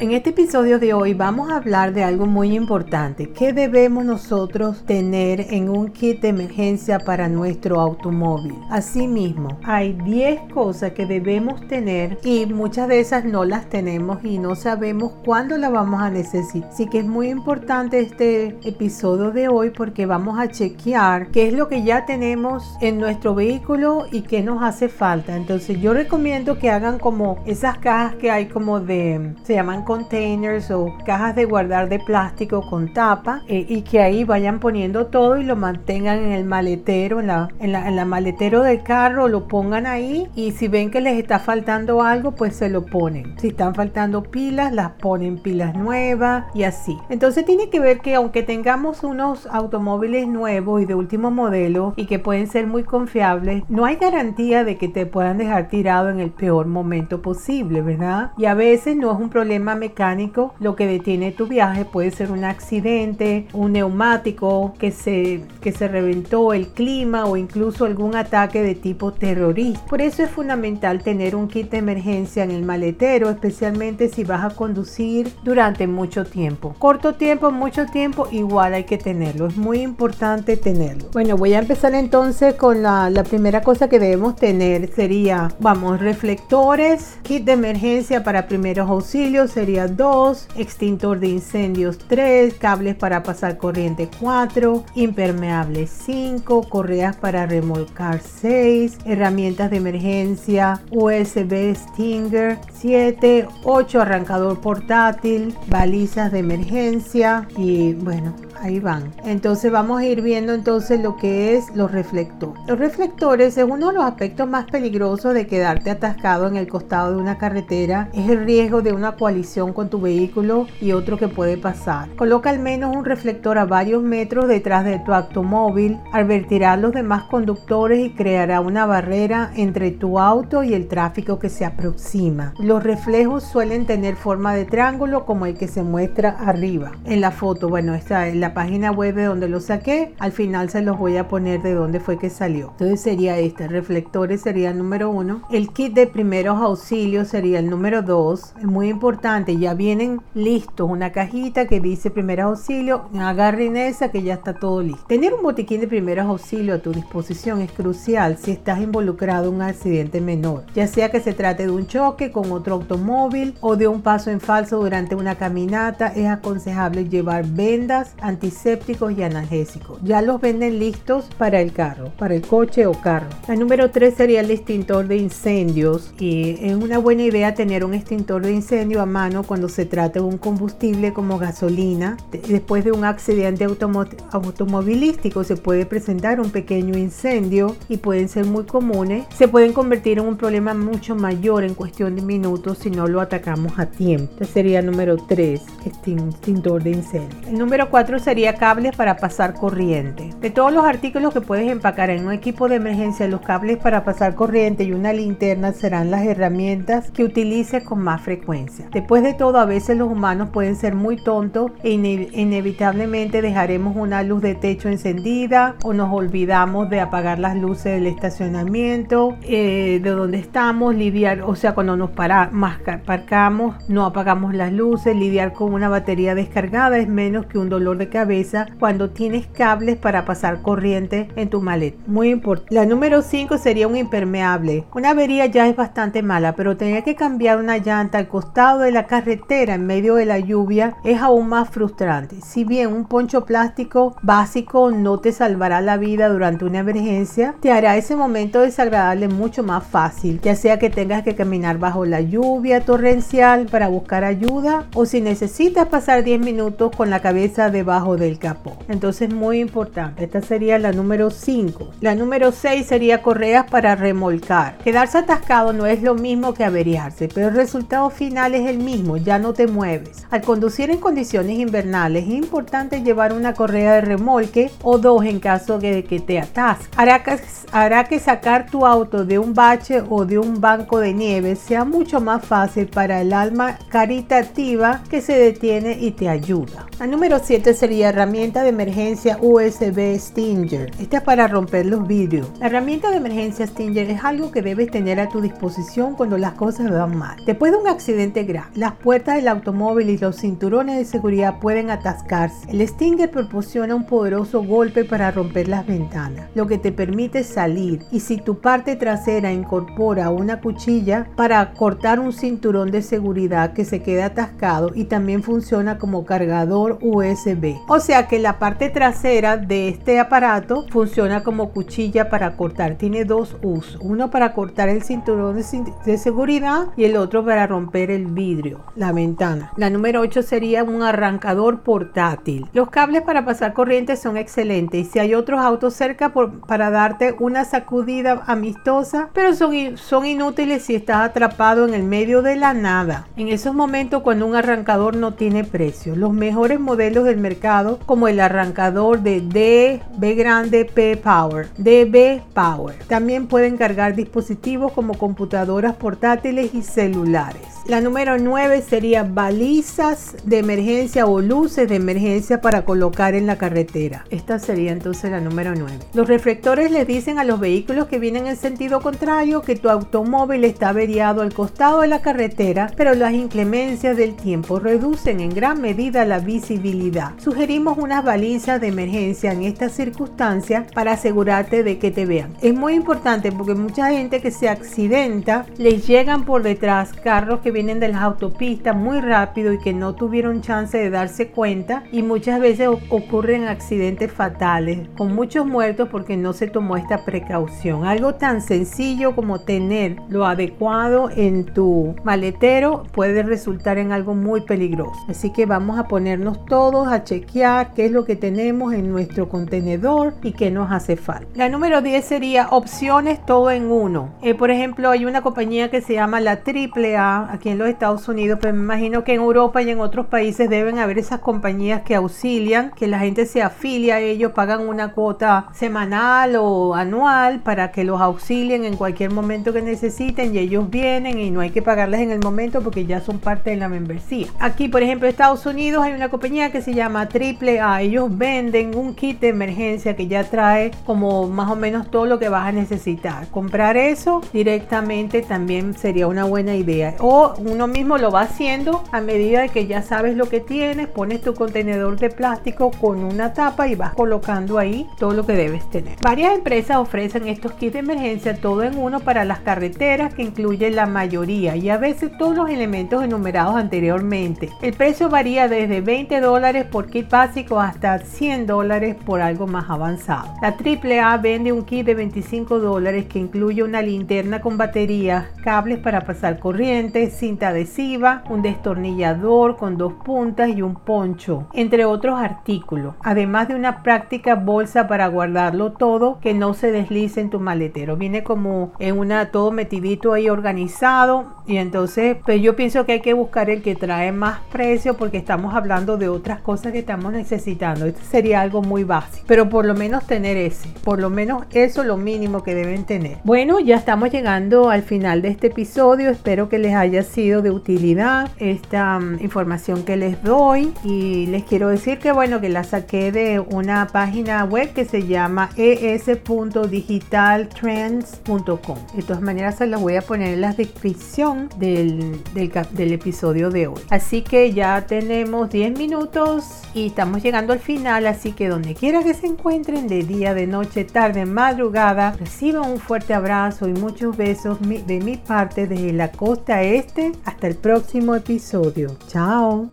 En este episodio de hoy vamos a hablar de algo muy importante. ¿Qué debemos nosotros tener en un kit de emergencia para nuestro automóvil? Asimismo, hay 10 cosas que debemos tener y muchas de esas no las tenemos y no sabemos cuándo las vamos a necesitar. Así que es muy importante este episodio de hoy porque vamos a chequear qué es lo que ya tenemos en nuestro vehículo y qué nos hace falta. Entonces yo recomiendo que hagan como esas cajas que hay como de, se llaman containers o cajas de guardar de plástico con tapa eh, y que ahí vayan poniendo todo y lo mantengan en el maletero, en la, en la, maletero del carro, lo pongan ahí y si ven que les está faltando algo, pues se lo ponen. Si están faltando pilas, las ponen pilas nuevas y así. Entonces tiene que ver que aunque tengamos unos automóviles nuevos y de último modelo y que pueden ser muy confiables, no hay garantía de que te puedan dejar tirado en el peor momento posible, ¿verdad? Y a veces no es un problema mecánico lo que detiene tu viaje puede ser un accidente, un neumático que se, que se reventó, el clima o incluso algún ataque de tipo terrorista. Por eso es fundamental tener un kit de emergencia en el maletero, especialmente si vas a conducir durante mucho tiempo. Corto tiempo, mucho tiempo, igual hay que tenerlo. Es muy importante tenerlo. Bueno, voy a empezar entonces con la, primera cosa que debemos tener. Sería, vamos, reflectores, kit de emergencia para primeros auxilios, 2, extintor de incendios 3, cables para pasar corriente 4, impermeable 5, correas para remolcar 6, herramientas de emergencia USB Stinger 7, 8 arrancador portátil, balizas de emergencia y bueno, ahí van. Entonces vamos a ir viendo entonces lo que es los reflectores. Los reflectores es uno de los aspectos más peligrosos de quedarte atascado en el costado de una carretera. Es el riesgo de una coalición con tu vehículo y otro que puede pasar. Coloca al menos un reflector a varios metros detrás de tu automóvil, advertirá a los demás conductores y creará una barrera entre tu auto y el tráfico que se aproxima. Los reflejos suelen tener forma de triángulo como el que se muestra arriba en la foto. Bueno, esta es la página web de donde lo saqué. Al final se los voy a poner de dónde fue que salió. Entonces sería este. Reflectores sería el número uno. El kit de primeros auxilios sería el número dos. Es muy importante. Ya vienen listos. Una cajita que dice primeros auxilios. Agarren esa que ya está todo listo. Tener un botiquín de primeros auxilios a tu disposición es crucial si estás involucrado en un accidente menor. Ya sea que se trate de un choque con otro automóvil o de un paso en falso durante una caminata. Es aconsejable llevar vendas, antisépticos y analgésicos. Ya los venden listos para el carro, para el coche o carro. La número 3 sería el extintor de incendios y es una buena idea tener un extintor de incendio a mano cuando se trata de un combustible como gasolina. Después de un accidente automovilístico se puede presentar un pequeño incendio y pueden ser muy comunes. Se pueden convertir en un problema mucho mayor en cuestión de minutos si no lo atacamos a tiempo. Este sería el número 3, extintor de incendio. El número 4 sería cables para pasar corriente. De todos los artículos que puedes empacar en un equipo de emergencia, los cables para pasar corriente y una linterna serán las herramientas que utilices con más frecuencia. Después de todo, a veces los humanos pueden ser muy tontos e inevitablemente dejaremos una luz de techo encendida o nos olvidamos de apagar las luces del estacionamiento, eh, de donde estamos, lidiar, o sea, cuando nos para, parcamos, no apagamos las luces, lidiar con una batería descargada es menos que un dolor de cabeza cuando tienes cables para pasar corriente en tu maleta. Muy importante. La número 5 sería un impermeable. Una avería ya es bastante mala, pero tener que cambiar una llanta al costado de la carretera en medio de la lluvia es aún más frustrante. Si bien un poncho plástico básico no te salvará la vida durante una emergencia, te hará ese momento desagradable mucho más fácil, ya sea que tengas que caminar bajo la lluvia torrencial para buscar ayuda o si necesitas pasar 10 minutos con la cabeza debajo del capó. Entonces muy importante. Esta sería la número 5. La número 6 sería correas para remolcar. Quedarse atascado no es lo mismo que averiarse, pero el resultado final es el mismo, ya no te mueves. Al conducir en condiciones invernales es importante llevar una correa de remolque o dos en caso de que te atasques. Hará que, hará que sacar tu auto de un bache o de un banco de nieve sea mucho más fácil para el alma caritativa que se detiene y te ayuda. La número 7 sería herramienta de emergencia USB Stinger. Esta es para romper los vidrios. La herramienta de emergencia Stinger es algo que debes tener a tu disposición cuando las cosas van mal. Después de un accidente grave, las puertas del automóvil y los cinturones de seguridad pueden atascarse. El Stinger proporciona un poderoso golpe para romper las ventanas, lo que te permite salir. Y si tu parte trasera incorpora una cuchilla para cortar un cinturón de seguridad que se queda atascado y también funciona como cargador USB. O sea que la parte trasera de este aparato funciona como cuchilla para cortar. Tiene dos usos. Uno para cortar el cinturón de, seguridad y el otro para romper el vidrio, la ventana. La número 8 sería un arrancador portátil. Los cables para pasar corriente son excelentes y si hay otros autos cerca para darte una sacudida amistosa, pero son, son inútiles si estás atrapado en el medio de la nada. En esos momentos cuando un arrancador no tiene precio, los mejores modelos del mercado como el arrancador de DB grande P Power, DB Power. También pueden cargar dispositivos como computadoras portátiles y celulares. La número 9 sería balizas de emergencia o luces de emergencia para colocar en la carretera. Esta sería entonces la número 9. Los reflectores les dicen a los vehículos que vienen en sentido contrario que tu automóvil está averiado al costado de la carretera, pero las inclemencias del tiempo reducen en gran medida la visibilidad. Sugerimos unas balizas de emergencia en estas circunstancias para asegurarte de que te vean. Es muy importante porque mucha gente que se accidenta les llegan por detrás carros que vienen de las autopistas muy rápido y que no tuvieron chance de darse cuenta y muchas veces ocurren accidentes fatales con muchos muertos porque no se tomó esta precaución. Algo tan sencillo como tener lo adecuado en tu maletero puede resultar en algo muy peligroso. Así que vamos a ponernos todos a chequear qué es lo que tenemos en nuestro contenedor y qué nos hace falta. La número 10 sería opciones todo en uno. Eh, por ejemplo, hay una compañía que se llama la AAA aquí en los Estados Unidos, pero me imagino que en Europa y en otros países deben haber esas compañías que auxilian, que la gente se afilia a ellos, pagan una cuota semanal o anual para que los auxilien en cualquier momento que necesiten y ellos vienen y no hay que pagarles en el momento porque ya son parte de la membresía. Aquí, por ejemplo, en Estados Unidos hay una compañía que se llama AAA. Ellos venden un kit de emergencia que ya trae como más o menos todo lo que vas a necesitar. Comprar eso directamente también sería una buena idea. O uno mismo lo va haciendo a medida de que ya sabes lo que tienes, pones tu contenedor de plástico con una tapa y vas colocando ahí todo lo que debes tener. Varias empresas ofrecen estos kits de emergencia todo en uno para las carreteras que incluye la mayoría y a veces todos los elementos enumerados anteriormente. El precio varía desde 20 dólares por kit básico hasta 100 dólares por algo más avanzado. La AAA vende un kit de 25 dólares que incluye una linterna con batería, cables para pasar corriente, cinta adhesiva, un destornillador con dos puntas y un poncho, entre otros artículos, además de una práctica bolsa para guardarlo todo que no se deslice en tu maletero. Viene como en una todo metidito ahí organizado y entonces pues yo pienso que hay que buscar el que trae más precio porque estamos hablando de otras cosas que estamos necesitando. Este sería algo muy básico, pero por lo menos tener ese, por lo menos eso lo mínimo que deben tener. Bueno, ya estamos llegando al final de este episodio. Espero que les haya sido de utilidad esta um, información que les doy y les quiero decir que bueno, que la saqué de una página web que se llama es.digitaltrends.com. De todas maneras se las voy a poner en la descripción del, del, del episodio de hoy. Así que ya tenemos 10 minutos y estamos llegando al final, así que donde quiera que se encuentren, de día, de noche, tarde, madrugada, reciban un fuerte abrazo y muchos besos de mi parte desde la costa este hasta el próximo episodio. Chao.